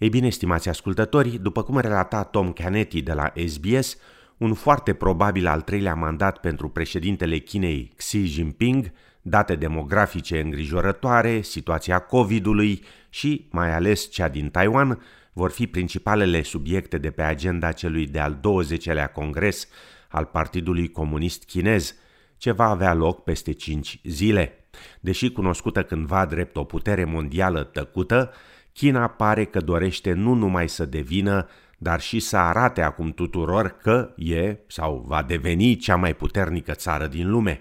Ei bine, stimați ascultători, după cum relata Tom Canetti de la SBS, un foarte probabil al treilea mandat pentru președintele Chinei Xi Jinping, date demografice îngrijorătoare, situația COVID-ului și, mai ales cea din Taiwan, vor fi principalele subiecte de pe agenda celui de-al 20-lea congres al Partidului Comunist Chinez, ce va avea loc peste 5 zile. Deși cunoscută cândva drept o putere mondială tăcută, China pare că dorește nu numai să devină, dar și să arate acum tuturor că e sau va deveni cea mai puternică țară din lume.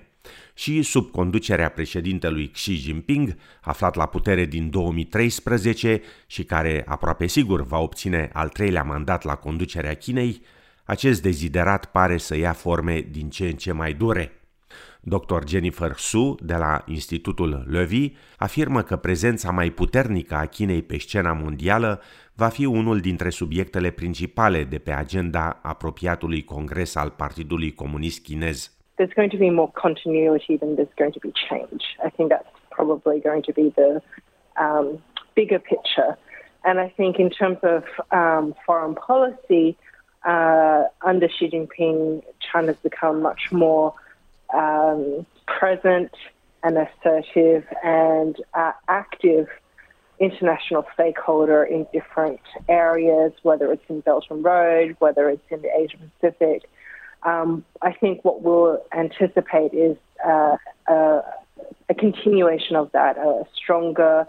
Și sub conducerea președintelui Xi Jinping, aflat la putere din 2013 și care aproape sigur va obține al treilea mandat la conducerea Chinei, acest deziderat pare să ia forme din ce în ce mai dure. Dr. Jennifer Su, de la Institutul Levy, afirmă că prezența mai puternică a Chinei pe scena mondială va fi unul dintre subiectele principale de pe agenda apropiatului congres al Partidului Comunist Chinez. There's going to be more continuity than there's going to be change. I think that's probably going to be the um, bigger picture. And I think in terms of um, foreign policy, uh, under Xi Jinping, China's become much more um, present and assertive and uh, active international stakeholder in different areas, whether it's in and Road, whether it's in the Asia Pacific. Um, I think what we'll anticipate is uh, a, a, continuation of that, a stronger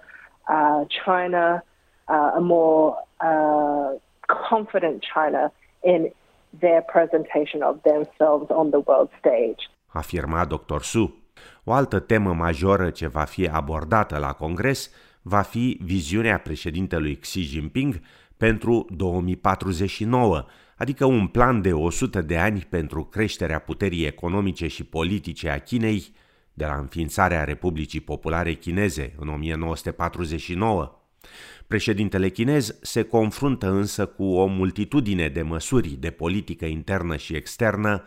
uh, China, uh, a more uh, confident China in their presentation of themselves on the world stage. Afirma dr. Su. O altă temă majoră ce va fi abordată la Congres va fi viziunea președintelui Xi Jinping pentru 2049, adică un plan de 100 de ani pentru creșterea puterii economice și politice a Chinei de la înființarea Republicii Populare Chineze în 1949. Președintele chinez se confruntă însă cu o multitudine de măsuri de politică internă și externă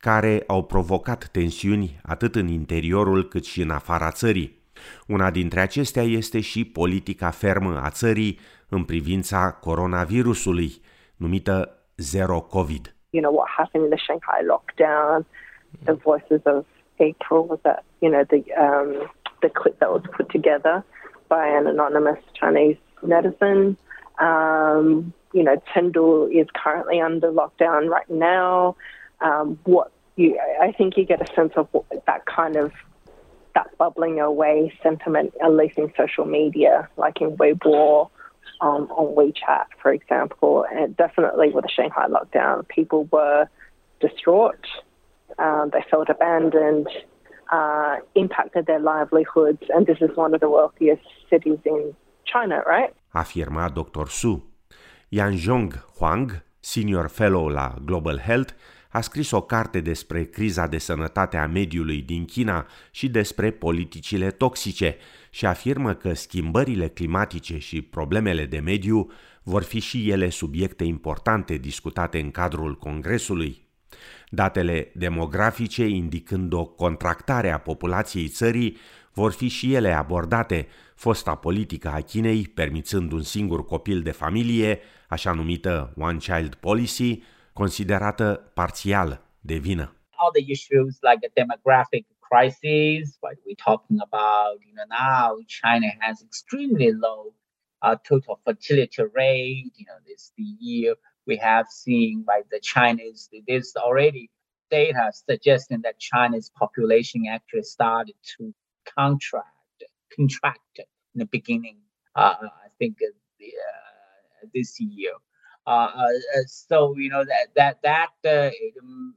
care au provocat tensiuni atât în interiorul cât și în afara țării. Una dintre acestea este și politica fermă a țării în privința coronavirusului, numită Zero COVID. You know what happened in the Shanghai lockdown, the voices of April was that, you know, the um, the clip that was put together by an anonymous Chinese netizen. Um, you know, Chengdu is currently under lockdown right now. Um, what you, I think you get a sense of that kind of that bubbling away sentiment, at least in social media, like in Weibo, um, on WeChat, for example, and definitely with the Shanghai lockdown, people were distraught. Um, they felt abandoned, uh, impacted their livelihoods, and this is one of the wealthiest cities in China, right? Afirma Dr. Su. Yanzhong Huang, senior fellow la Global Health, a scris o carte despre criza de sănătate a mediului din China și despre politicile toxice și afirmă că schimbările climatice și problemele de mediu vor fi și ele subiecte importante discutate în cadrul Congresului. Datele demografice indicând o contractare a populației țării vor fi și ele abordate, fosta politică a Chinei permițând un singur copil de familie, așa numită One Child Policy, considerată parțial de vină. All the issues like the demographic crisis, what we're talking about, you know, now China has extremely low uh, total fertility rate. You know, this the year we have seen by the Chinese. There's already data suggesting that China's population actually started to contract, contract in the beginning. Uh, I think uh, the, uh, this year. Uh, uh, uh, so you know that that that um,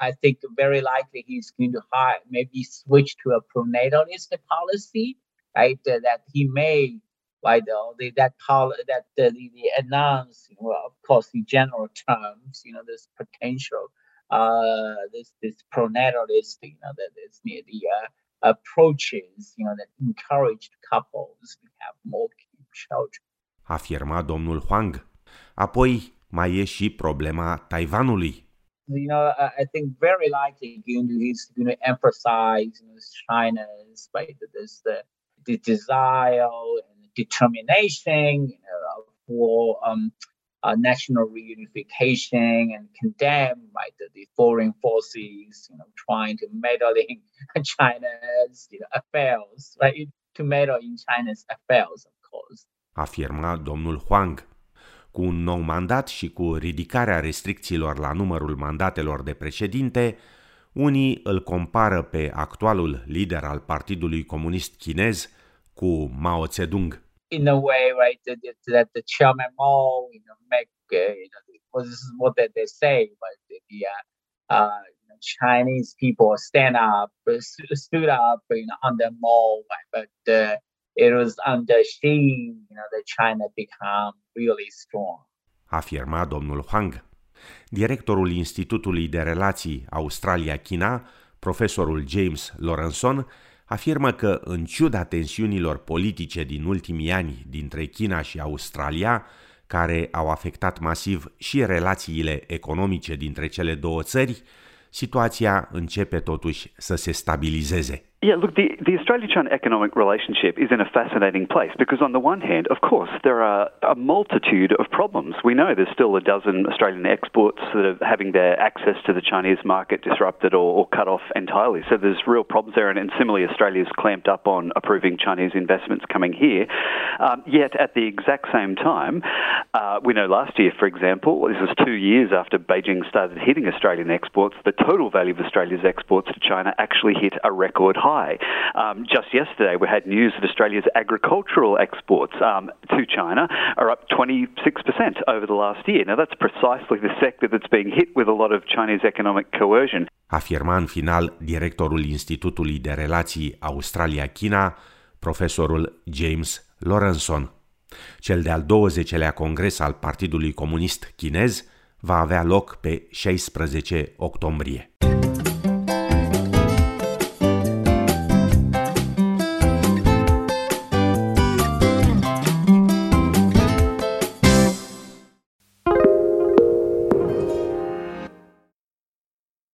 I think very likely he's going to hire, maybe switch to a pronatalist policy, right? Uh, that he may, like the, that pol- that uh, the, the announce, well, of course, in general terms, you know, this potential, uh, this this pronatalist, you know, that is near the uh, approaches, you know, that encouraged couples to have more children. Afirma domnul Huang. Apoi mai e și problema Taiwanului. You know, I think very likely he's going to emphasize you know, China's right, this the, the desire and determination, you know, for um, uh, national reunification and condemn right the, the, foreign forces you know trying to meddle in China's you know, affairs right to meddle in China's affairs of course afirma domnul Huang cu un nou mandat și cu ridicarea restricțiilor la numărul mandatelor de președinte, unii îl compară pe actualul lider al Partidului Comunist Chinez cu Mao Zedong. in a way, right, that, that the chairman Mao, you know, make, uh, you know, well, this is what they, they say, but the uh, uh, Chinese people stand up, stood up, you know, under Mao, right? but uh, it was under Xi, you know, that China become really strong. Afirma domnul Huang. Directorul Institutului de Relații Australia-China, profesorul James Lorenson, afirmă că, în ciuda tensiunilor politice din ultimii ani dintre China și Australia, care au afectat masiv și relațiile economice dintre cele două țări, situația începe totuși să se stabilizeze. Yeah, look, the, the Australia China economic relationship is in a fascinating place because, on the one hand, of course, there are a multitude of problems. We know there's still a dozen Australian exports that are having their access to the Chinese market disrupted or, or cut off entirely. So there's real problems there. And, and similarly, Australia's clamped up on approving Chinese investments coming here. Um, yet, at the exact same time, uh, we know last year, for example, this was two years after Beijing started hitting Australian exports, the total value of Australia's exports to China actually hit a record high high. Um, just yesterday, we had news that Australia's agricultural exports um, to China are up 26% over the last year. Now, that's precisely the sector that's being hit with a lot of Chinese economic coercion. Afirma în final directorul Institutului de Relații Australia-China, profesorul James Lorenson. Cel de-al 20-lea congres al Partidului Comunist Chinez va avea loc pe 16 octombrie.